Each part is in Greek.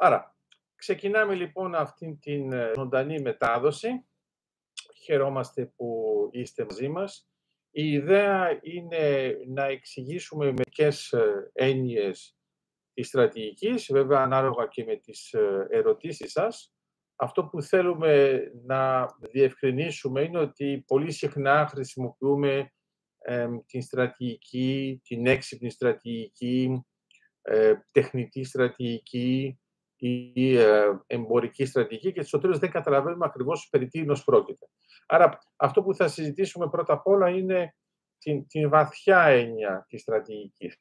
Άρα, ξεκινάμε λοιπόν αυτήν την ε, ζωντανή μετάδοση. Χαιρόμαστε που είστε μαζί μας. Η ιδέα είναι να εξηγήσουμε μερικές ε, έννοιες της στρατηγικής, βέβαια ανάλογα και με τις ε, ερωτήσεις σας. Αυτό που θέλουμε να διευκρινίσουμε είναι ότι πολύ συχνά χρησιμοποιούμε την στρατηγική, την έξυπνη στρατηγική, τεχνητή στρατηγική, η ε, εμπορική στρατηγική και στο τέλος δεν καταλαβαίνουμε ακριβώς περί τίνος πρόκειται. Άρα αυτό που θα συζητήσουμε πρώτα απ' όλα είναι την, την βαθιά έννοια της στρατηγικής.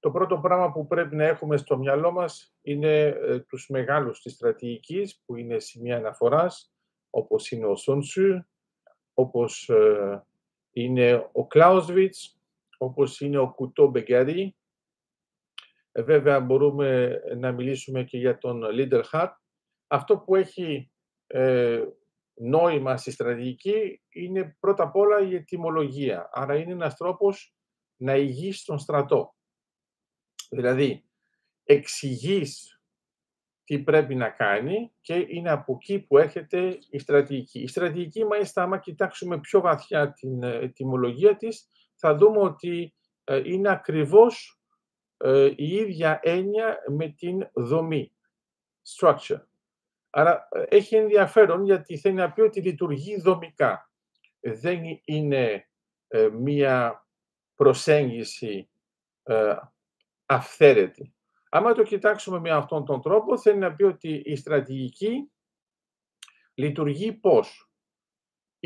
Το πρώτο πράγμα που πρέπει να έχουμε στο μυαλό μας είναι ε, τους μεγάλους της στρατηγικής, που είναι σημεία αναφοράς, όπως είναι ο Σόνσου, όπως ε, είναι ο Κλάουσβιτς, όπως είναι ο Κουτό Μπεγκαρί, ε, βέβαια μπορούμε να μιλήσουμε και για τον Leader Hat. Αυτό που έχει ε, νόημα στη στρατηγική είναι πρώτα απ' όλα η ετοιμολογία. Άρα είναι ένας τρόπος να ηγείς στον στρατό. Δηλαδή, εξηγείς τι πρέπει να κάνει και είναι από εκεί που έρχεται η στρατηγική. Η στρατηγική, μάλιστα, άμα κοιτάξουμε πιο βαθιά την ε, ετοιμολογία της, θα δούμε ότι είναι ακριβώς ε, η ίδια έννοια με την δομή, structure. Άρα ε, έχει ενδιαφέρον γιατί θέλει να πει ότι λειτουργεί δομικά. Δεν είναι ε, μία προσέγγιση αυθαίρετη. Άμα το κοιτάξουμε με αυτόν τον τρόπο, θέλει να πει ότι η στρατηγική λειτουργεί πώς;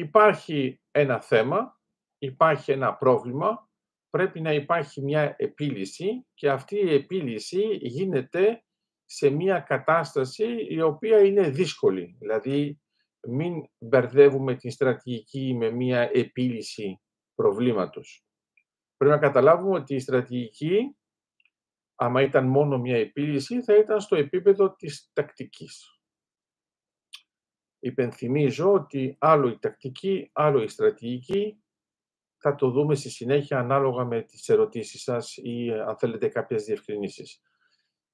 Υπάρχει ένα θέμα, υπάρχει ένα πρόβλημα, πρέπει να υπάρχει μια επίλυση και αυτή η επίλυση γίνεται σε μια κατάσταση η οποία είναι δύσκολη. Δηλαδή, μην μπερδεύουμε την στρατηγική με μια επίλυση προβλήματος. Πρέπει να καταλάβουμε ότι η στρατηγική, άμα ήταν μόνο μια επίλυση, θα ήταν στο επίπεδο της τακτικής. Υπενθυμίζω ότι άλλο η τακτική, άλλο η στρατηγική θα το δούμε στη συνέχεια ανάλογα με τις ερωτήσεις σας ή αν θέλετε κάποιες διευκρινήσεις.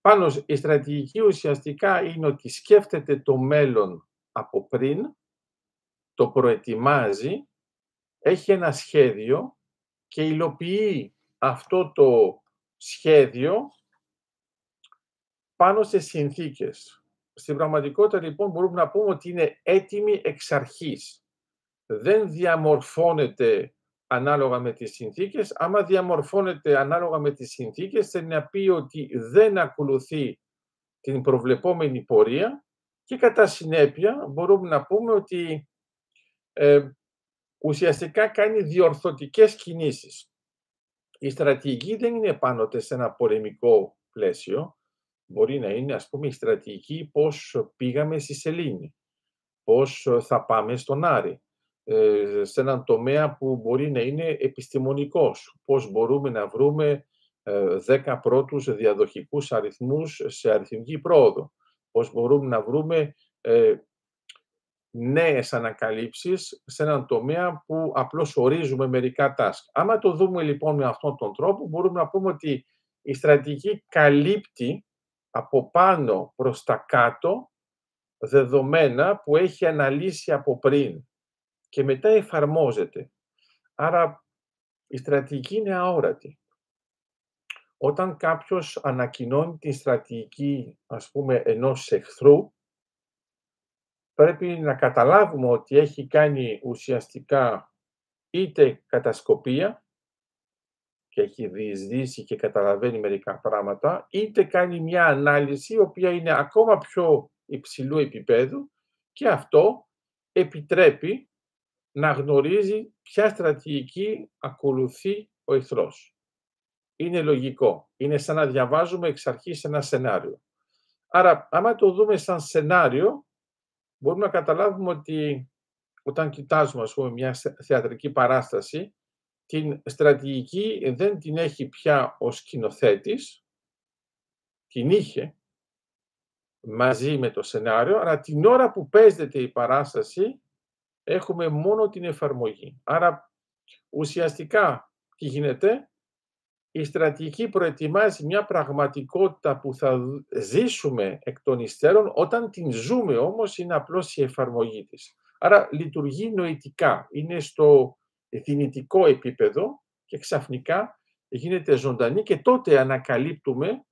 Πάνω, η στρατηγική ουσιαστικά είναι ότι σκέφτεται το μέλλον από πριν, το προετοιμάζει, έχει ένα σχέδιο και υλοποιεί αυτό το σχέδιο πάνω σε συνθήκες. Στην πραγματικότητα λοιπόν μπορούμε να πούμε ότι είναι έτοιμη εξ αρχής. Δεν διαμορφώνεται ανάλογα με τις συνθήκες. Άμα διαμορφώνεται ανάλογα με τις συνθήκες, θέλει να πει ότι δεν ακολουθεί την προβλεπόμενη πορεία και κατά συνέπεια μπορούμε να πούμε ότι ε, ουσιαστικά κάνει διορθωτικές κινήσεις. Η στρατηγική δεν είναι πάνω σε ένα πολεμικό πλαίσιο. Μπορεί να είναι, ας πούμε, η στρατηγική πώς πήγαμε στη Σελήνη, πώς θα πάμε στον Άρη, ε, σε έναν τομέα που μπορεί να είναι επιστημονικός. Πώς μπορούμε να βρούμε 10 ε, πρώτους διαδοχικούς αριθμούς σε αριθμική πρόοδο. Πώς μπορούμε να βρούμε ε, νέες ανακαλύψεις σε έναν τομέα που απλώς ορίζουμε μερικά τάσκ. Άμα το δούμε λοιπόν με αυτόν τον τρόπο, μπορούμε να πούμε ότι η στρατηγική καλύπτει από πάνω προς τα κάτω δεδομένα που έχει αναλύσει από πριν και μετά εφαρμόζεται. Άρα η στρατηγική είναι αόρατη. Όταν κάποιος ανακοινώνει τη στρατηγική, ας πούμε, ενός εχθρού, πρέπει να καταλάβουμε ότι έχει κάνει ουσιαστικά είτε κατασκοπία και έχει διεισδύσει και καταλαβαίνει μερικά πράγματα, είτε κάνει μια ανάλυση η οποία είναι ακόμα πιο υψηλού επίπεδου και αυτό επιτρέπει να γνωρίζει ποια στρατηγική ακολουθεί ο εχθρός. Είναι λογικό. Είναι σαν να διαβάζουμε εξ αρχής ένα σενάριο. Άρα, άμα το δούμε σαν σενάριο, μπορούμε να καταλάβουμε ότι όταν κοιτάζουμε ας πούμε, μια θεατρική παράσταση, την στρατηγική δεν την έχει πια ο σκηνοθέτης, την είχε μαζί με το σενάριο, αλλά την ώρα που παίζεται η παράσταση, έχουμε μόνο την εφαρμογή. Άρα ουσιαστικά τι γίνεται, η στρατηγική προετοιμάζει μια πραγματικότητα που θα ζήσουμε εκ των υστέρων, όταν την ζούμε όμως είναι απλώς η εφαρμογή της. Άρα λειτουργεί νοητικά, είναι στο δυνητικό επίπεδο και ξαφνικά γίνεται ζωντανή και τότε ανακαλύπτουμε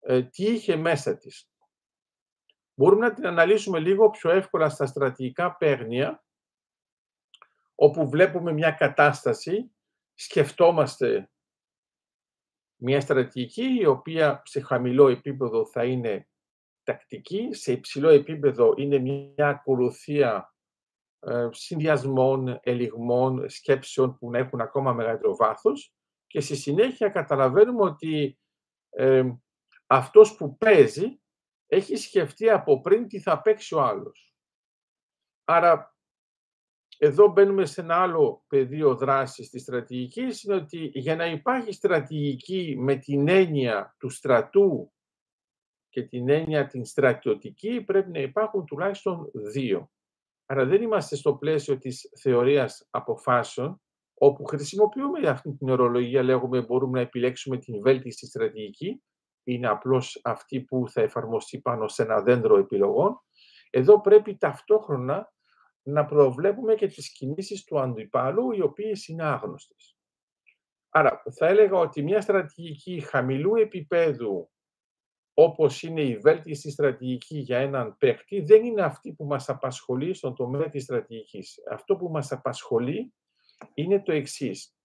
ε, τι είχε μέσα της. Μπορούμε να την αναλύσουμε λίγο πιο εύκολα στα στρατηγικά παίγνια, όπου βλέπουμε μια κατάσταση, σκεφτόμαστε μια στρατηγική η οποία σε χαμηλό επίπεδο θα είναι τακτική, σε υψηλό επίπεδο είναι μια ακολουθία ε, συνδυασμών, ελιγμών, σκέψεων που να έχουν ακόμα μεγαλύτερο βάθος και στη συνέχεια καταλαβαίνουμε ότι ε, αυτός που παίζει έχει σκεφτεί από πριν τι θα παίξει ο άλλος. Άρα εδώ μπαίνουμε σε ένα άλλο πεδίο δράσης της στρατηγικής, είναι ότι για να υπάρχει στρατηγική με την έννοια του στρατού και την έννοια την στρατιωτική πρέπει να υπάρχουν τουλάχιστον δύο. Άρα δεν είμαστε στο πλαίσιο της θεωρίας αποφάσεων, όπου χρησιμοποιούμε αυτή την ορολογία, λέγουμε μπορούμε να επιλέξουμε την βέλτιστη στρατηγική, είναι απλώς αυτή που θα εφαρμοστεί πάνω σε ένα δέντρο επιλογών. Εδώ πρέπει ταυτόχρονα να προβλέπουμε και τις κινήσεις του αντιπάλου, οι οποίες είναι άγνωστες. Άρα, θα έλεγα ότι μια στρατηγική χαμηλού επίπεδου, όπως είναι η βέλτιστη στρατηγική για έναν παίκτη, δεν είναι αυτή που μας απασχολεί στον τομέα της στρατηγικής. Αυτό που μας απασχολεί είναι το εξής.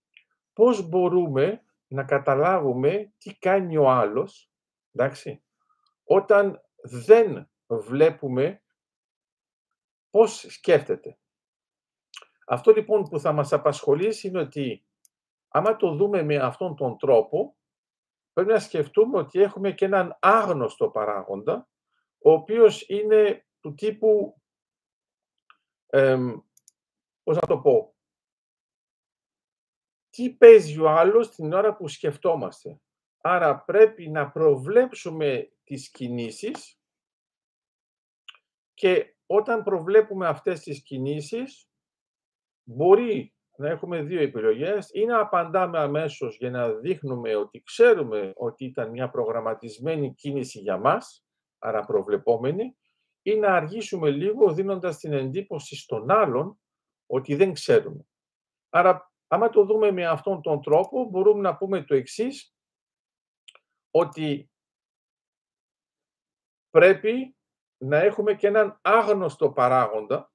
Πώς μπορούμε να καταλάβουμε τι κάνει ο άλλος, εντάξει, όταν δεν βλέπουμε πώς σκέφτεται. Αυτό λοιπόν που θα μας απασχολήσει είναι ότι άμα το δούμε με αυτόν τον τρόπο, πρέπει να σκεφτούμε ότι έχουμε και έναν άγνωστο παράγοντα, ο οποίος είναι του τύπου, ε, πώς να το πω, τι παίζει ο άλλος την ώρα που σκεφτόμαστε. Άρα πρέπει να προβλέψουμε τις κινήσεις και όταν προβλέπουμε αυτές τις κινήσεις, μπορεί να έχουμε δύο επιλογές ή να απαντάμε αμέσως για να δείχνουμε ότι ξέρουμε ότι ήταν μια προγραμματισμένη κίνηση για μας, άρα προβλεπόμενη, ή να αργήσουμε λίγο δίνοντας την εντύπωση στον άλλον ότι δεν ξέρουμε. Άρα, άμα το δούμε με αυτόν τον τρόπο, μπορούμε να πούμε το εξής, ότι πρέπει να έχουμε και έναν άγνωστο παράγοντα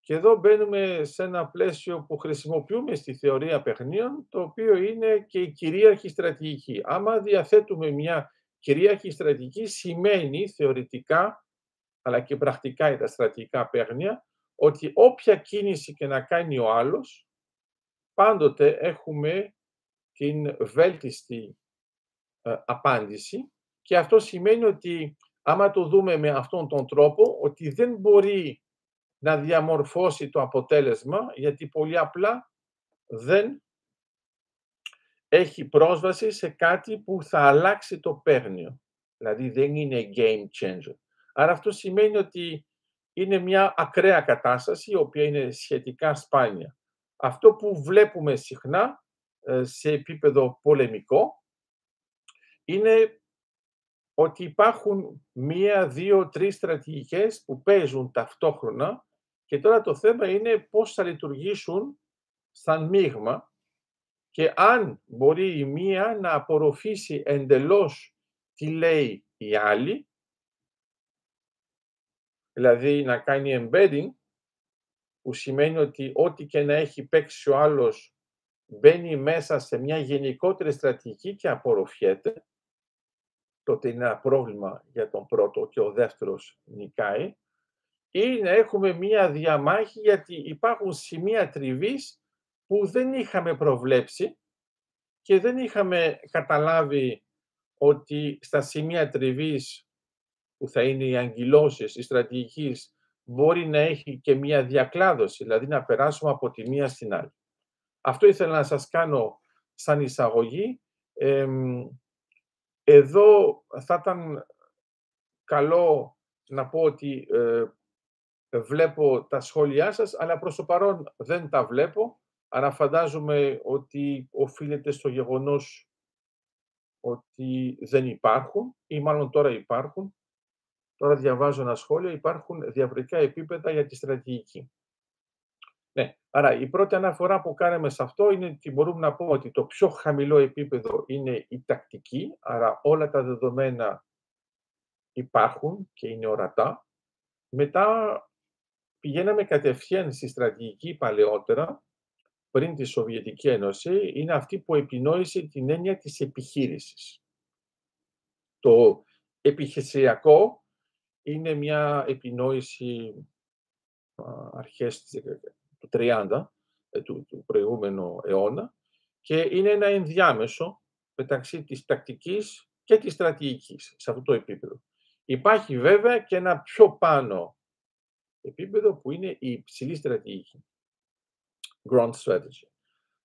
και εδώ μπαίνουμε σε ένα πλαίσιο που χρησιμοποιούμε στη θεωρία παιχνίων, το οποίο είναι και η κυρίαρχη στρατηγική. Άμα διαθέτουμε μια κυρίαρχη στρατηγική, σημαίνει θεωρητικά, αλλά και πρακτικά για τα στρατηγικά παιχνία, ότι όποια κίνηση και να κάνει ο άλλος, πάντοτε έχουμε την βέλτιστη ε, απάντηση και αυτό σημαίνει ότι άμα το δούμε με αυτόν τον τρόπο, ότι δεν μπορεί να διαμορφώσει το αποτέλεσμα, γιατί πολύ απλά δεν έχει πρόσβαση σε κάτι που θα αλλάξει το παίρνιο. Δηλαδή δεν είναι game changer. Άρα αυτό σημαίνει ότι είναι μια ακραία κατάσταση, η οποία είναι σχετικά σπάνια. Αυτό που βλέπουμε συχνά ε, σε επίπεδο πολεμικό είναι ότι υπάρχουν μία, δύο, τρεις στρατηγικές που παίζουν ταυτόχρονα και τώρα το θέμα είναι πώς θα λειτουργήσουν σαν μείγμα και αν μπορεί η μία να απορροφήσει εντελώς τι λέει η άλλη, δηλαδή να κάνει embedding, που σημαίνει ότι ό,τι και να έχει παίξει ο άλλος μπαίνει μέσα σε μια γενικότερη στρατηγική και απορροφιέται, τότε είναι ένα πρόβλημα για τον πρώτο και ο δεύτερος νικάει, ή να έχουμε μία διαμάχη γιατί υπάρχουν σημεία τριβής που δεν είχαμε προβλέψει και δεν είχαμε καταλάβει ότι στα σημεία τριβής που θα είναι οι αγγυλώσεις, η στρατηγικής, μπορεί να έχει και μία διακλάδωση, δηλαδή να περάσουμε από τη μία στην άλλη. Αυτό ήθελα να σας κάνω σαν εισαγωγή. Εδώ θα ήταν καλό να πω ότι ε, βλέπω τα σχόλιά σας, αλλά προς το παρόν δεν τα βλέπω, αλλά φαντάζομαι ότι οφείλεται στο γεγονός ότι δεν υπάρχουν ή μάλλον τώρα υπάρχουν. Τώρα διαβάζω ένα σχόλιο, υπάρχουν διαφορετικά επίπεδα για τη στρατηγική. Ναι, άρα η πρώτη αναφορά που κάναμε σε αυτό είναι ότι μπορούμε να πούμε ότι το πιο χαμηλό επίπεδο είναι η τακτική, άρα όλα τα δεδομένα υπάρχουν και είναι ορατά. Μετά πηγαίναμε κατευθείαν στη στρατηγική παλαιότερα, πριν τη Σοβιετική Ένωση, είναι αυτή που επινόησε την έννοια της επιχείρησης. Το επιχειρησιακό είναι μια επινόηση αρχές του 30, ε, του, του προηγούμενου αιώνα, και είναι ένα ενδιάμεσο μεταξύ της τακτικής και της στρατηγικής, σε αυτό το επίπεδο. Υπάρχει βέβαια και ένα πιο πάνω επίπεδο που είναι η υψηλή στρατηγική. Grand strategy.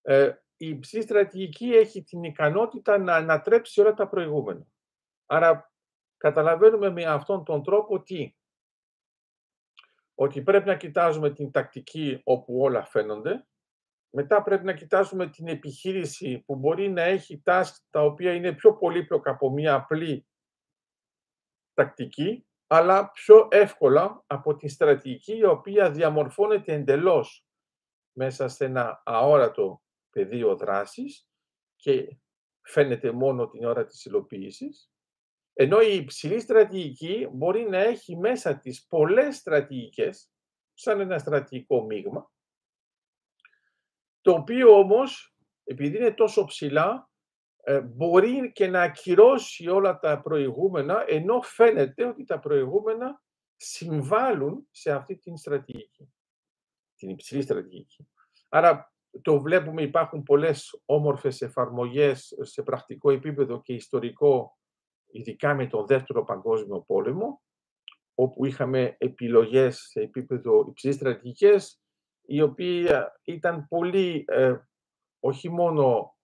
Ε, η υψηλή στρατηγική έχει την ικανότητα να ανατρέψει όλα τα προηγούμενα. Άρα καταλαβαίνουμε με αυτόν τον τρόπο τι. Ότι πρέπει να κοιτάζουμε την τακτική όπου όλα φαίνονται. Μετά πρέπει να κοιτάζουμε την επιχείρηση που μπορεί να έχει task τα οποία είναι πιο πολύπλοκα από μια απλή τακτική, αλλά πιο εύκολα από την στρατηγική η οποία διαμορφώνεται εντελώς μέσα σε ένα αόρατο πεδίο δράσης και φαίνεται μόνο την ώρα της υλοποίησης, ενώ η υψηλή στρατηγική μπορεί να έχει μέσα της πολλές στρατηγικές, σαν ένα στρατηγικό μείγμα, το οποίο όμως, επειδή είναι τόσο ψηλά, ε, μπορεί και να ακυρώσει όλα τα προηγούμενα, ενώ φαίνεται ότι τα προηγούμενα συμβάλλουν σε αυτή την στρατηγική, την υψηλή στρατηγική. Άρα το βλέπουμε, υπάρχουν πολλές όμορφες εφαρμογές σε πρακτικό επίπεδο και ιστορικό, ειδικά με τον Δεύτερο Παγκόσμιο Πόλεμο, όπου είχαμε επιλογές σε επίπεδο υψηλής στρατηγικές, οι οποίοι ήταν πολύ, ε, όχι μόνο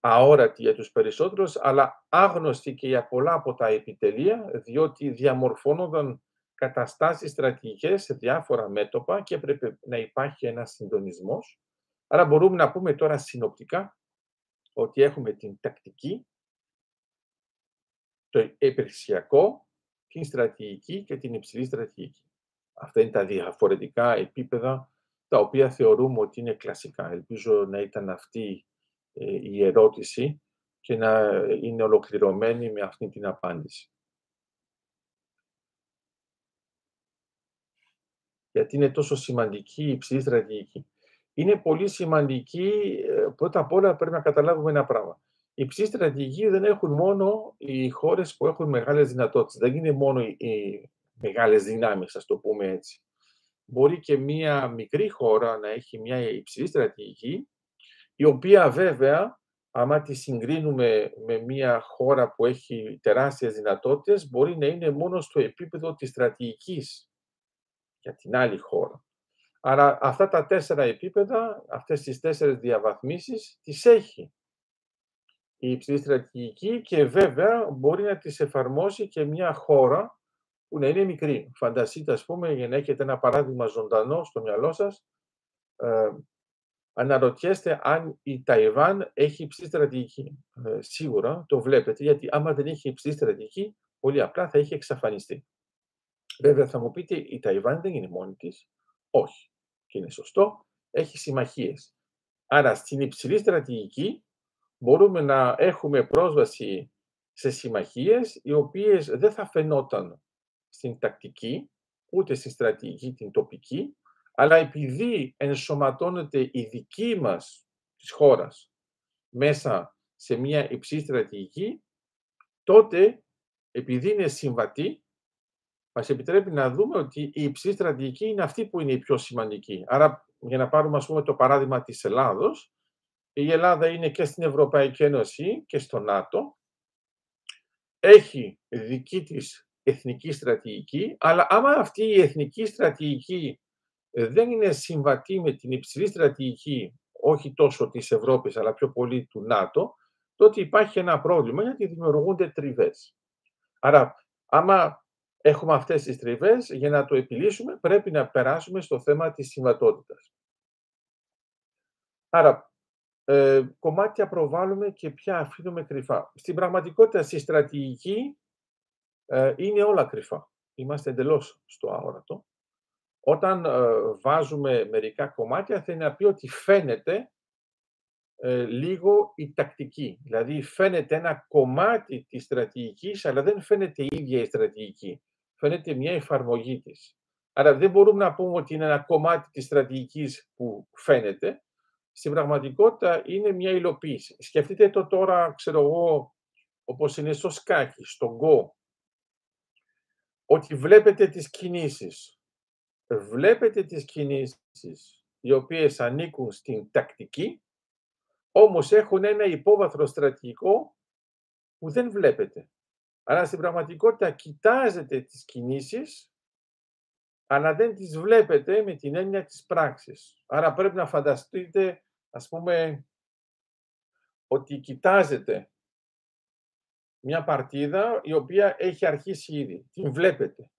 αόρατη για τους περισσότερους, αλλά άγνωστη και για πολλά από τα επιτελεία, διότι διαμορφώνονταν καταστάσεις στρατηγικές σε διάφορα μέτωπα και έπρεπε να υπάρχει ένας συντονισμός. Άρα μπορούμε να πούμε τώρα συνοπτικά ότι έχουμε την τακτική, το υπηρεσιακό, την στρατηγική και την υψηλή στρατηγική. Αυτά είναι τα διαφορετικά επίπεδα τα οποία θεωρούμε ότι είναι κλασικά. Ελπίζω να ήταν αυτή ε, η ερώτηση και να είναι ολοκληρωμένη με αυτή την απάντηση. Γιατί είναι τόσο σημαντική η υψηλή στρατηγική. Είναι πολύ σημαντική, ε, πρώτα απ' όλα πρέπει να καταλάβουμε ένα πράγμα. Η υψηλή στρατηγική δεν έχουν μόνο οι χώρες που έχουν μεγάλες δυνατότητες. Δεν είναι μόνο οι μεγάλες δυνάμεις, ας το πούμε έτσι. Μπορεί και μία μικρή χώρα να έχει μια υψηλή στρατηγική η οποία βέβαια, άμα τη συγκρίνουμε με μια χώρα που έχει τεράστιες δυνατότητες, μπορεί να είναι μόνο στο επίπεδο της στρατηγικής για την άλλη χώρα. Άρα αυτά τα τέσσερα επίπεδα, αυτές τις τέσσερες διαβαθμίσεις, τις έχει η υψηλή στρατηγική και βέβαια μπορεί να τις εφαρμόσει και μια χώρα που να είναι μικρή. Φανταστείτε, ας πούμε, για να έχετε ένα παράδειγμα ζωντανό στο μυαλό σας, ε, αναρωτιέστε αν η Ταϊβάν έχει υψηλή στρατηγική. Ε, σίγουρα το βλέπετε, γιατί άμα δεν έχει υψηλή στρατηγική, πολύ απλά θα έχει εξαφανιστεί. Βέβαια θα μου πείτε, η Ταϊβάν δεν είναι μόνη της. Όχι. Και είναι σωστό, έχει συμμαχίες. Άρα στην υψηλή στρατηγική μπορούμε να έχουμε πρόσβαση σε συμμαχίες οι οποίες δεν θα φαινόταν στην τακτική, ούτε στην στρατηγική την τοπική, αλλά επειδή ενσωματώνεται η δική μας της χώρας μέσα σε μια υψή στρατηγική, τότε επειδή είναι συμβατή, μας επιτρέπει να δούμε ότι η υψή στρατηγική είναι αυτή που είναι η πιο σημαντική. Άρα, για να πάρουμε ας πούμε, το παράδειγμα της Ελλάδος, η Ελλάδα είναι και στην Ευρωπαϊκή Ένωση και στο ΝΑΤΟ, έχει δική της εθνική στρατηγική, αλλά άμα αυτή η εθνική στρατηγική ε, δεν είναι συμβατή με την υψηλή στρατηγική, όχι τόσο της Ευρώπης, αλλά πιο πολύ του ΝΑΤΟ, τότε υπάρχει ένα πρόβλημα γιατί δημιουργούνται τριβές. Άρα, άμα έχουμε αυτές τις τριβές, για να το επιλύσουμε πρέπει να περάσουμε στο θέμα της συμβατότητας. Άρα, ε, κομμάτια προβάλλουμε και ποια αφήνουμε κρυφά. Στην πραγματικότητα, στη στρατηγική, ε, είναι όλα κρυφά. Είμαστε εντελώς στο αόρατο. Όταν ε, βάζουμε μερικά κομμάτια, θέλει να πει ότι φαίνεται ε, λίγο η τακτική. Δηλαδή φαίνεται ένα κομμάτι της στρατηγικής, αλλά δεν φαίνεται η ίδια η στρατηγική. Φαίνεται μια εφαρμογή της. Άρα δεν μπορούμε να πούμε ότι είναι ένα κομμάτι της στρατηγικής που φαίνεται. Στην πραγματικότητα είναι μια υλοποίηση. Σκεφτείτε το τώρα, ξέρω εγώ, όπως είναι στο σκάκι, στο Go, ότι βλέπετε τις κινήσεις. Βλέπετε τις κινήσεις οι οποίες ανήκουν στην τακτική όμως έχουν ένα υπόβαθρο στρατηγικό που δεν βλέπετε. Αλλά στην πραγματικότητα κοιτάζετε τις κινήσεις, αλλά δεν τις βλέπετε με την έννοια της πράξης. Άρα πρέπει να φανταστείτε, ας πούμε, ότι κοιτάζετε μια παρτίδα η οποία έχει αρχίσει ήδη. Την βλέπετε.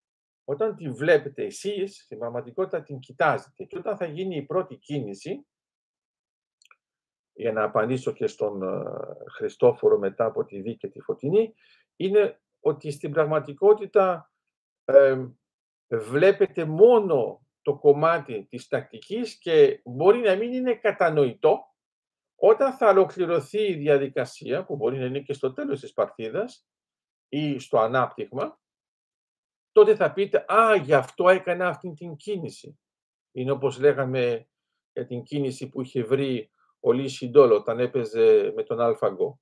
Όταν την βλέπετε εσείς, στην πραγματικότητα την κοιτάζετε. Και όταν θα γίνει η πρώτη κίνηση, για να απαντήσω και στον ε, Χριστόφορο μετά από τη Δίκη και τη Φωτεινή, είναι ότι στην πραγματικότητα ε, βλέπετε μόνο το κομμάτι της τακτικής και μπορεί να μην είναι κατανοητό όταν θα ολοκληρωθεί η διαδικασία, που μπορεί να είναι και στο τέλος της παρτίδας ή στο ανάπτυγμα, τότε θα πείτε «Α, γι' αυτό έκανα αυτή την κίνηση». Είναι όπως λέγαμε για την κίνηση που είχε βρει ο Lee Sedol όταν έπαιζε με τον AlphaGo.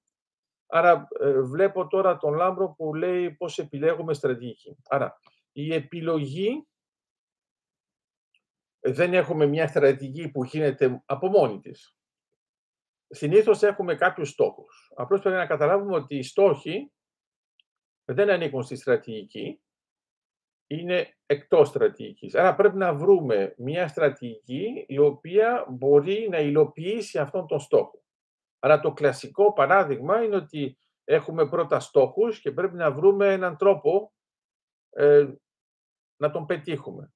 Άρα ε, βλέπω τώρα τον Λάμπρο που λέει πώς επιλέγουμε στρατηγική. Άρα η επιλογή δεν έχουμε μια στρατηγική που γίνεται από μόνη της. Συνήθως έχουμε κάποιους στόχους. Απλώς πρέπει να καταλάβουμε ότι οι στόχοι δεν ανήκουν στη στρατηγική είναι εκτός στρατηγικής. Άρα πρέπει να βρούμε μια στρατηγική η οποία μπορεί να υλοποιήσει αυτόν τον στόχο. Άρα το κλασικό παράδειγμα είναι ότι έχουμε πρώτα στόχους και πρέπει να βρούμε έναν τρόπο ε, να τον πετύχουμε.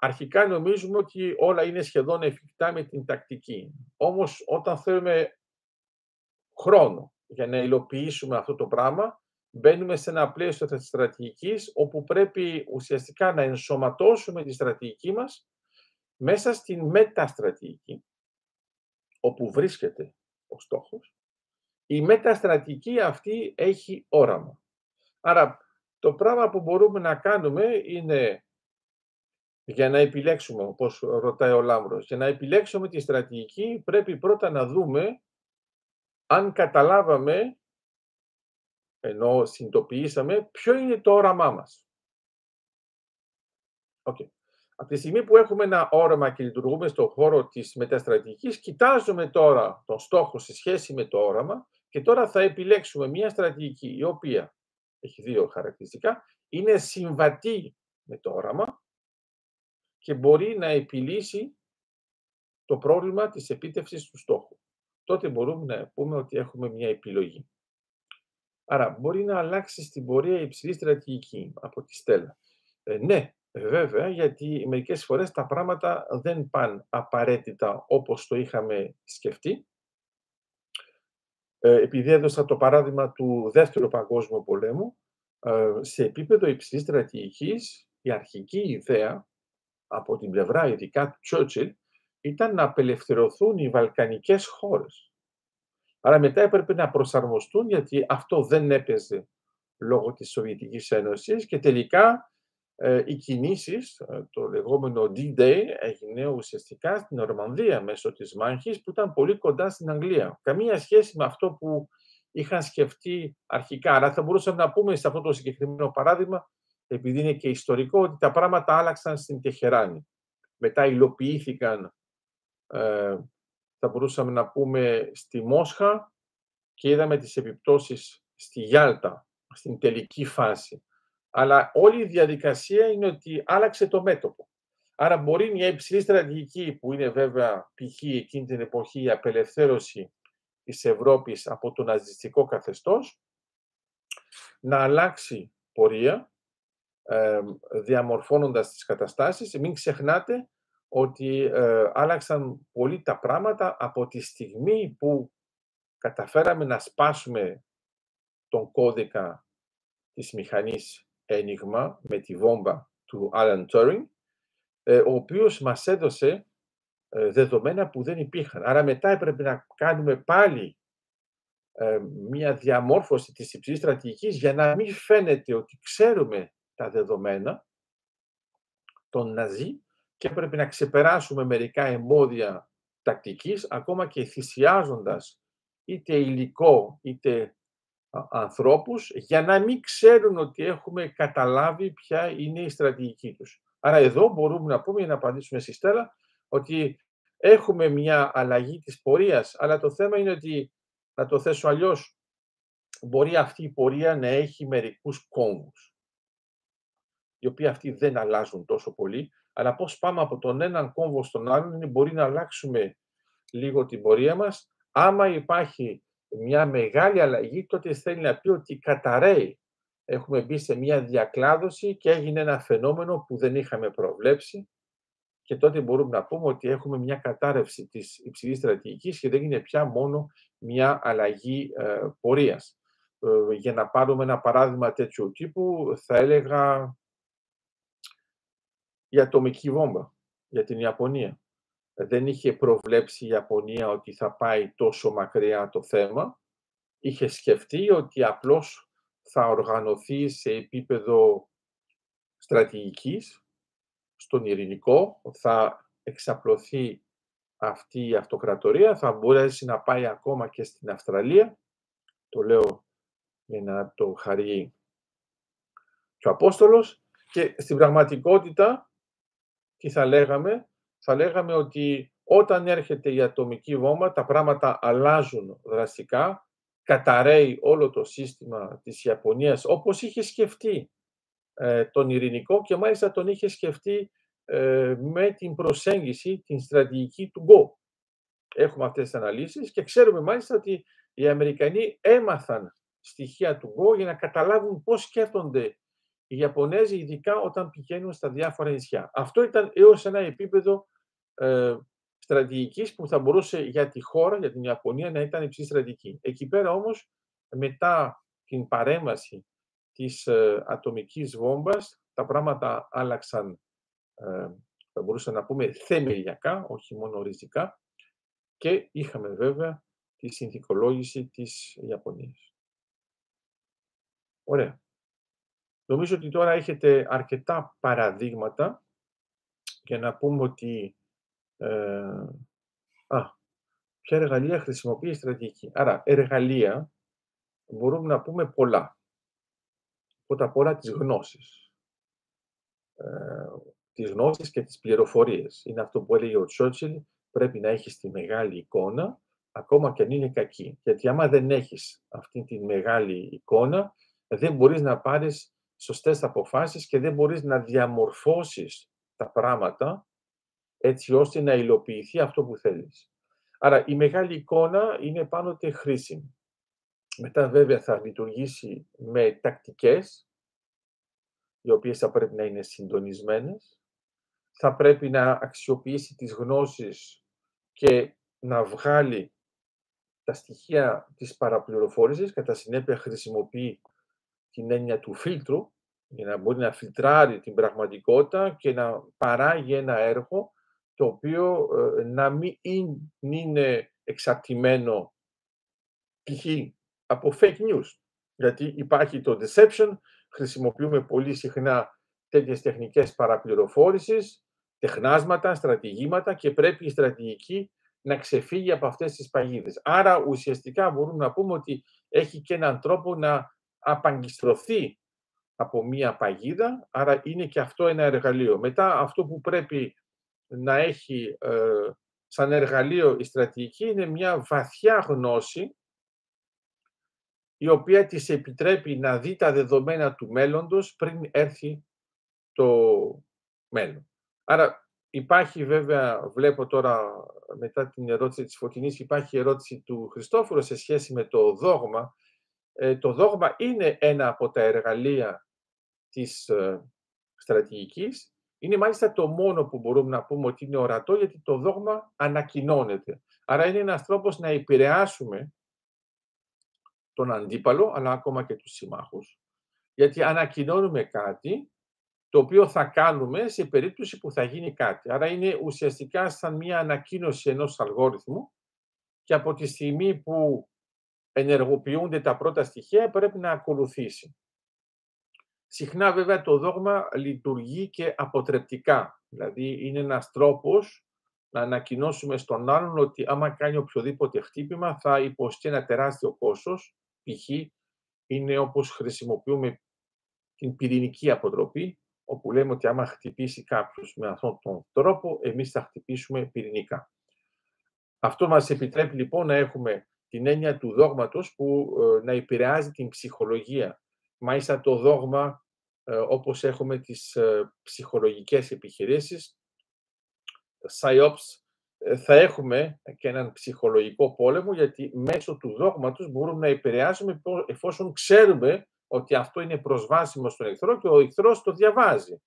Αρχικά νομίζουμε ότι όλα είναι σχεδόν εφικτά με την τακτική. Όμως όταν θέλουμε χρόνο για να υλοποιήσουμε αυτό το πράγμα, μπαίνουμε σε ένα πλαίσιο της στρατηγικής όπου πρέπει ουσιαστικά να ενσωματώσουμε τη στρατηγική μας μέσα στην μεταστρατηγική όπου βρίσκεται ο στόχος. Η μεταστρατηγική αυτή έχει όραμα. Άρα το πράγμα που μπορούμε να κάνουμε είναι για να επιλέξουμε, όπως ρωτάει ο Λάμπρος, για να επιλέξουμε τη στρατηγική πρέπει πρώτα να δούμε αν καταλάβαμε ενώ συνειδητοποιήσαμε ποιο είναι το όραμά μας. Okay. Από τη στιγμή που έχουμε ένα όραμα και λειτουργούμε στον χώρο της μεταστρατηγικής, κοιτάζουμε τώρα τον στόχο σε σχέση με το όραμα και τώρα θα επιλέξουμε μια στρατηγική η οποία έχει δύο χαρακτηριστικά, είναι συμβατή με το όραμα και μπορεί να επιλύσει το πρόβλημα της επίτευξης του στόχου. Τότε μπορούμε να πούμε ότι έχουμε μια επιλογή. Άρα μπορεί να αλλάξει στην πορεία υψηλή στρατηγική από τη Στέλλα. Ε, ναι, βέβαια, γιατί μερικές φορές τα πράγματα δεν πάνε απαραίτητα όπως το είχαμε σκεφτεί. Ε, επειδή έδωσα το παράδειγμα του Δεύτερου Παγκόσμιου Πολέμου, ε, σε επίπεδο υψηλής στρατηγικής, η αρχική ιδέα από την πλευρά ειδικά του Churchill ήταν να απελευθερωθούν οι Βαλκανικές χώρες. Άρα μετά έπρεπε να προσαρμοστούν γιατί αυτό δεν έπαιζε λόγω της Σοβιετικής Ένωσης και τελικά ε, οι κινήσεις, ε, το λεγόμενο D-Day, έγινε ουσιαστικά στην Ορμανδία μέσω της μάχης που ήταν πολύ κοντά στην Αγγλία. Καμία σχέση με αυτό που είχαν σκεφτεί αρχικά. Άρα θα μπορούσαμε να πούμε σε αυτό το συγκεκριμένο παράδειγμα, επειδή είναι και ιστορικό, ότι τα πράγματα άλλαξαν στην Τεχεράνη. Μετά υλοποιήθηκαν ε, θα μπορούσαμε να πούμε στη Μόσχα και είδαμε τις επιπτώσεις στη Γιάλτα, στην τελική φάση. Αλλά όλη η διαδικασία είναι ότι άλλαξε το μέτωπο. Άρα μπορεί μια υψηλή στρατηγική που είναι βέβαια π.χ. εκείνη την εποχή η απελευθέρωση της Ευρώπης από το ναζιστικό καθεστώς να αλλάξει πορεία ε, διαμορφώνοντας τις καταστάσεις. Μην ξεχνάτε ότι ε, άλλαξαν πολύ τα πράγματα από τη στιγμή που καταφέραμε να σπάσουμε τον κώδικα της μηχανής ένιγμα με τη βόμβα του Alan Turing, ε, ο οποίος μας έδωσε ε, δεδομένα που δεν υπήρχαν. Άρα μετά έπρεπε να κάνουμε πάλι ε, μια διαμόρφωση της υψηλής στρατηγικής για να μην φαίνεται ότι ξέρουμε τα δεδομένα των Ναζί και πρέπει να ξεπεράσουμε μερικά εμπόδια τακτικής, ακόμα και θυσιάζοντας είτε υλικό είτε ανθρώπους, για να μην ξέρουν ότι έχουμε καταλάβει ποια είναι η στρατηγική τους. Άρα εδώ μπορούμε να πούμε, για να απαντήσουμε στη Στέλλα, ότι έχουμε μια αλλαγή της πορείας, αλλά το θέμα είναι ότι, να το θέσω αλλιώς, μπορεί αυτή η πορεία να έχει μερικούς κόμβους, οι οποίοι αυτοί δεν αλλάζουν τόσο πολύ, αλλά πώς πάμε από τον έναν κόμβο στον άλλον, είναι μπορεί να αλλάξουμε λίγο την πορεία μας. Άμα υπάρχει μια μεγάλη αλλαγή, τότε θέλει να πει ότι καταραίει. Έχουμε μπει σε μια διακλάδωση και έγινε ένα φαινόμενο που δεν είχαμε προβλέψει και τότε μπορούμε να πούμε ότι έχουμε μια κατάρρευση της υψηλής στρατηγικής και δεν είναι πια μόνο μια αλλαγή ε, πορείας. Ε, για να πάρουμε ένα παράδειγμα τέτοιου τύπου, θα έλεγα η ατομική βόμβα για την Ιαπωνία. Δεν είχε προβλέψει η Ιαπωνία ότι θα πάει τόσο μακριά το θέμα. Είχε σκεφτεί ότι απλώς θα οργανωθεί σε επίπεδο στρατηγικής στον ειρηνικό, θα εξαπλωθεί αυτή η αυτοκρατορία, θα μπορέσει να πάει ακόμα και στην Αυστραλία. Το λέω για να το χαρεί και ο Απόστολος. Και στην πραγματικότητα, τι θα λέγαμε, θα λέγαμε ότι όταν έρχεται η ατομική βόμβα, τα πράγματα αλλάζουν δραστικά, καταραίει όλο το σύστημα της Ιαπωνίας, όπως είχε σκεφτεί ε, τον ειρηνικό και μάλιστα τον είχε σκεφτεί ε, με την προσέγγιση, την στρατηγική του Go. Έχουμε αυτές τις αναλύσεις και ξέρουμε μάλιστα ότι οι Αμερικανοί έμαθαν στοιχεία του Go για να καταλάβουν πώς σκέφτονται οι Ιαπωνέζοι, ειδικά όταν πηγαίνουν στα διάφορα νησιά. Αυτό ήταν έως ένα επίπεδο ε, στρατηγικής που θα μπορούσε για τη χώρα, για την Ιαπωνία, να ήταν υψηλή στρατηγική. Εκεί πέρα όμως, μετά την παρέμβαση της ε, ατομικής βόμβας, τα πράγματα άλλαξαν, ε, θα μπορούσαμε να πούμε, θεμελιακά, όχι μόνο οριστικά, και είχαμε βέβαια τη συνθηκολόγηση της Ιαπωνίας. Ωραία. Νομίζω ότι τώρα έχετε αρκετά παραδείγματα για να πούμε ότι ε, α, ποια εργαλεία χρησιμοποιεί η στρατηγική. Άρα, εργαλεία μπορούμε να πούμε πολλά. Πρώτα απ' όλα τις γνώσεις. Ε, τις γνώσεις και τις πληροφορίες. Είναι αυτό που έλεγε ο Τσότσιλ, πρέπει να έχεις τη μεγάλη εικόνα, ακόμα και αν είναι κακή. Γιατί άμα δεν έχεις αυτή τη μεγάλη εικόνα, δεν μπορείς να πάρεις σωστές αποφάσεις και δεν μπορείς να διαμορφώσεις τα πράγματα έτσι ώστε να υλοποιηθεί αυτό που θέλεις. Άρα η μεγάλη εικόνα είναι πάντοτε χρήσιμη. Μετά βέβαια θα λειτουργήσει με τακτικές, οι οποίες θα πρέπει να είναι συντονισμένες. Θα πρέπει να αξιοποιήσει τις γνώσεις και να βγάλει τα στοιχεία της παραπληροφόρησης, κατά συνέπεια χρησιμοποιεί την έννοια του φίλτρου, για να μπορεί να φιλτράρει την πραγματικότητα και να παράγει ένα έργο το οποίο ε, να μην είναι εξαρτημένο π.χ. από fake news. Γιατί υπάρχει το deception, χρησιμοποιούμε πολύ συχνά τέτοιες τεχνικές παραπληροφόρησης, τεχνάσματα, στρατηγήματα και πρέπει η στρατηγική να ξεφύγει από αυτές τις παγίδες. Άρα ουσιαστικά μπορούμε να πούμε ότι έχει και έναν τρόπο να απαγκιστρωθεί από μία παγίδα, άρα είναι και αυτό ένα εργαλείο. Μετά αυτό που πρέπει να έχει ε, σαν εργαλείο η στρατηγική είναι μια βαθιά γνώση η οποία της επιτρέπει να δει τα δεδομένα του μέλλοντος πριν έρθει το μέλλον. Άρα υπάρχει βέβαια, βλέπω τώρα μετά την ερώτηση της Φωτεινής, υπάρχει ερώτηση του Χριστόφορου σε σχέση με το δόγμα. Ε, το δόγμα είναι ένα από τα εργαλεία της ε, στρατηγικής Είναι μάλιστα το μόνο που μπορούμε να πούμε ότι είναι ορατό, γιατί το δόγμα ανακοινώνεται. Άρα είναι ένας τρόπος να επηρεάσουμε τον αντίπαλο, αλλά ακόμα και τους συμμάχους, γιατί ανακοινώνουμε κάτι το οποίο θα κάνουμε σε περίπτωση που θα γίνει κάτι. Άρα είναι ουσιαστικά σαν μια ανακοίνωση ενός αλγόριθμου και από τη στιγμή που ενεργοποιούνται τα πρώτα στοιχεία πρέπει να ακολουθήσει. Συχνά βέβαια το δόγμα λειτουργεί και αποτρεπτικά. Δηλαδή είναι ένας τρόπος να ανακοινώσουμε στον άλλον ότι άμα κάνει οποιοδήποτε χτύπημα θα υποστεί ένα τεράστιο κόστος. Π.χ. είναι όπως χρησιμοποιούμε την πυρηνική αποτροπή, όπου λέμε ότι άμα χτυπήσει κάποιος με αυτόν τον τρόπο, εμείς θα χτυπήσουμε πυρηνικά. Αυτό μας επιτρέπει λοιπόν να έχουμε την έννοια του δόγματος που ε, να επηρεάζει την ψυχολογία. Μάλιστα το δόγμα, ε, όπως έχουμε τις ε, ψυχολογικές επιχειρήσεις, PsyOps, θα έχουμε και έναν ψυχολογικό πόλεμο, γιατί μέσω του δόγματος μπορούμε να επηρεάσουμε εφόσον ξέρουμε ότι αυτό είναι προσβάσιμο στον εχθρό και ο εχθρός το διαβάζει.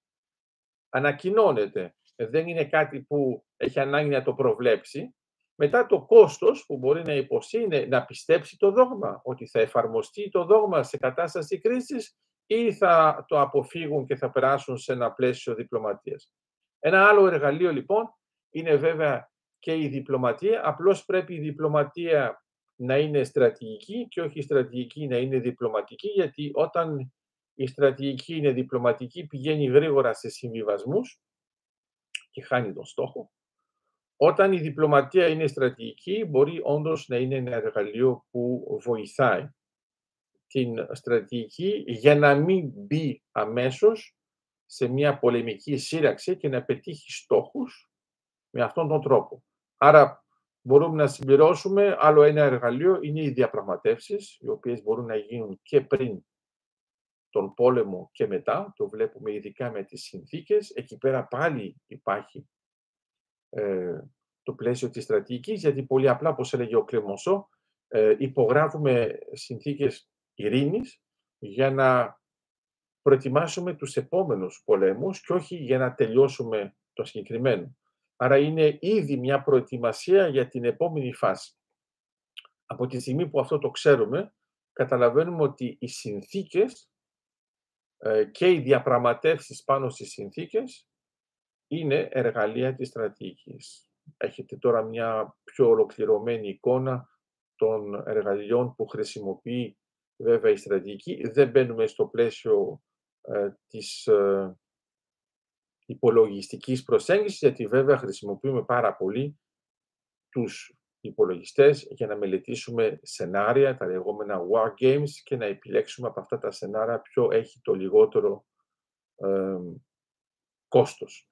Ανακοινώνεται. Δεν είναι κάτι που έχει ανάγκη να το προβλέψει. Μετά το κόστος που μπορεί να υποστεί είναι να πιστέψει το δόγμα, ότι θα εφαρμοστεί το δόγμα σε κατάσταση κρίσης ή θα το αποφύγουν και θα περάσουν σε ένα πλαίσιο διπλωματίας. Ένα άλλο εργαλείο λοιπόν είναι βέβαια και η διπλωματία, απλώς πρέπει η διπλωματία να είναι στρατηγική και όχι η στρατηγική να είναι διπλωματική, γιατί όταν η στρατηγική είναι διπλωματική πηγαίνει γρήγορα σε συμβιβασμούς και χάνει τον στόχο. Όταν η διπλωματία είναι στρατηγική, μπορεί όντως να είναι ένα εργαλείο που βοηθάει την στρατηγική για να μην μπει αμέσως σε μια πολεμική σύραξη και να πετύχει στόχους με αυτόν τον τρόπο. Άρα μπορούμε να συμπληρώσουμε άλλο ένα εργαλείο, είναι οι διαπραγματεύσεις, οι οποίες μπορούν να γίνουν και πριν τον πόλεμο και μετά, το βλέπουμε ειδικά με τις συνθήκες. Εκεί πέρα πάλι υπάρχει ε, το πλαίσιο της στρατηγικής, γιατί πολύ απλά, όπως έλεγε ο Κλεμονσό, ε, υπογράφουμε συνθήκες ειρήνης για να προετοιμάσουμε τους επόμενους πολέμους και όχι για να τελειώσουμε το συγκεκριμένο. Άρα είναι ήδη μια προετοιμασία για την επόμενη φάση. Από τη στιγμή που αυτό το ξέρουμε, καταλαβαίνουμε ότι οι συνθήκες ε, και οι διαπραγματεύσεις πάνω στις συνθήκες είναι εργαλεία της στρατηγικής. Έχετε τώρα μια πιο ολοκληρωμένη εικόνα των εργαλειών που χρησιμοποιεί βέβαια η στρατηγική. Δεν μπαίνουμε στο πλαίσιο ε, της ε, υπολογιστικής προσέγγισης, γιατί βέβαια χρησιμοποιούμε πάρα πολύ τους υπολογιστές για να μελετήσουμε σενάρια, τα λεγόμενα war games και να επιλέξουμε από αυτά τα σενάρια ποιο έχει το λιγότερο ε, κόστος.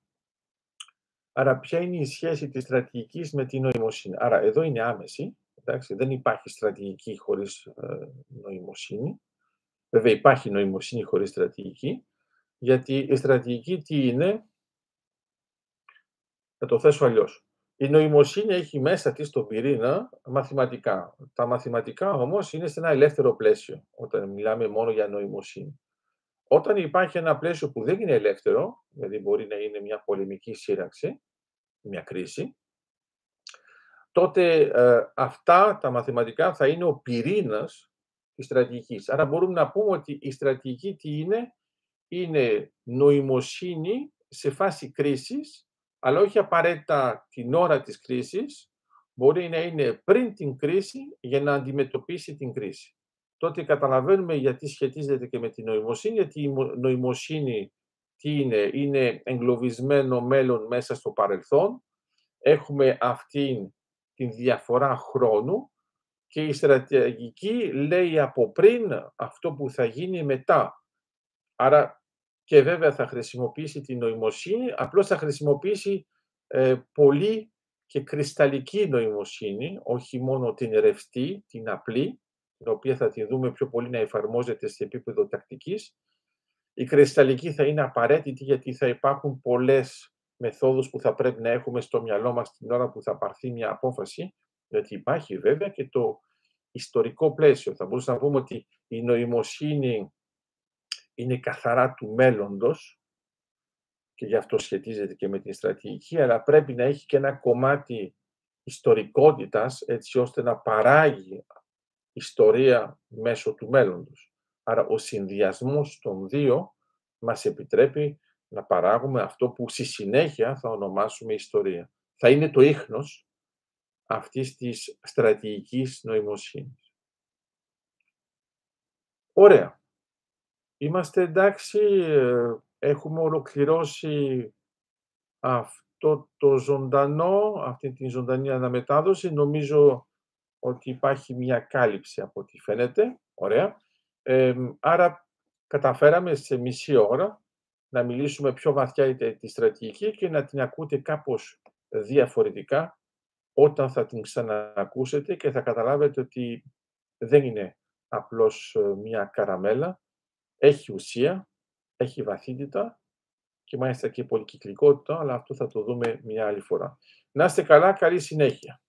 Άρα, ποια είναι η σχέση της στρατηγικής με την νοημοσύνη; Άρα, εδώ είναι άμεση. Εντάξει, δεν υπάρχει στρατηγική χωρίς ε, νοημοσύνη. Βέβαια, υπάρχει νοημοσύνη χωρίς στρατηγική. Γιατί η στρατηγική τι είναι, θα το θέσω αλλιώς. Η νοημοσύνη έχει μέσα της τον πυρήνα μαθηματικά. Τα μαθηματικά όμως είναι σε ένα ελεύθερο πλαίσιο, όταν μιλάμε μόνο για νοημοσύνη. Όταν υπάρχει ένα πλαίσιο που δεν είναι ελεύθερο, δηλαδή μπορεί να είναι μια πολεμική σύραξη, μια κρίση, τότε ε, αυτά τα μαθηματικά θα είναι ο πυρήνας της στρατηγικής. Άρα μπορούμε να πούμε ότι η στρατηγική τι είναι, είναι νοημοσύνη σε φάση κρίσης, αλλά όχι απαραίτητα την ώρα της κρίσης, μπορεί να είναι πριν την κρίση για να αντιμετωπίσει την κρίση. Τότε καταλαβαίνουμε γιατί σχετίζεται και με την νοημοσύνη, γιατί η νοημοσύνη τι είναι, είναι εγκλωβισμένο μέλλον μέσα στο παρελθόν, έχουμε αυτή την διαφορά χρόνου και η στρατηγική λέει από πριν αυτό που θα γίνει μετά. Άρα και βέβαια θα χρησιμοποιήσει την νοημοσύνη, απλώς θα χρησιμοποιήσει ε, πολύ και κρυσταλλική νοημοσύνη, όχι μόνο την ρευστή, την απλή, την οποία θα τη δούμε πιο πολύ να εφαρμόζεται σε επίπεδο τακτικής. Η κρυσταλλική θα είναι απαραίτητη γιατί θα υπάρχουν πολλές μεθόδους που θα πρέπει να έχουμε στο μυαλό μας την ώρα που θα πάρθει μια απόφαση, γιατί υπάρχει βέβαια και το ιστορικό πλαίσιο. Θα μπορούσαμε να πούμε ότι η νοημοσύνη είναι καθαρά του μέλλοντος και γι' αυτό σχετίζεται και με την στρατηγική, αλλά πρέπει να έχει και ένα κομμάτι ιστορικότητας, έτσι ώστε να παράγει ιστορία μέσω του μέλλοντος. Άρα ο συνδυασμός των δύο μας επιτρέπει να παράγουμε αυτό που στη συνέχεια θα ονομάσουμε ιστορία. Θα είναι το ίχνος αυτής της στρατηγικής νοημοσύνης. Ωραία. Είμαστε εντάξει, ε, έχουμε ολοκληρώσει αυτό το ζωντανό, αυτή την ζωντανή αναμετάδοση. Νομίζω ότι υπάρχει μια κάλυψη από ό,τι φαίνεται. Ωραία. άρα καταφέραμε σε μισή ώρα να μιλήσουμε πιο βαθιά τη στρατηγική και να την ακούτε κάπως διαφορετικά όταν θα την ξανακούσετε και θα καταλάβετε ότι δεν είναι απλώς ε, μια καραμέλα, έχει ουσία, έχει βαθύτητα και μάλιστα και πολυκυκλικότητα, αλλά αυτό θα το δούμε μια άλλη φορά. Να είστε καλά, καλή συνέχεια.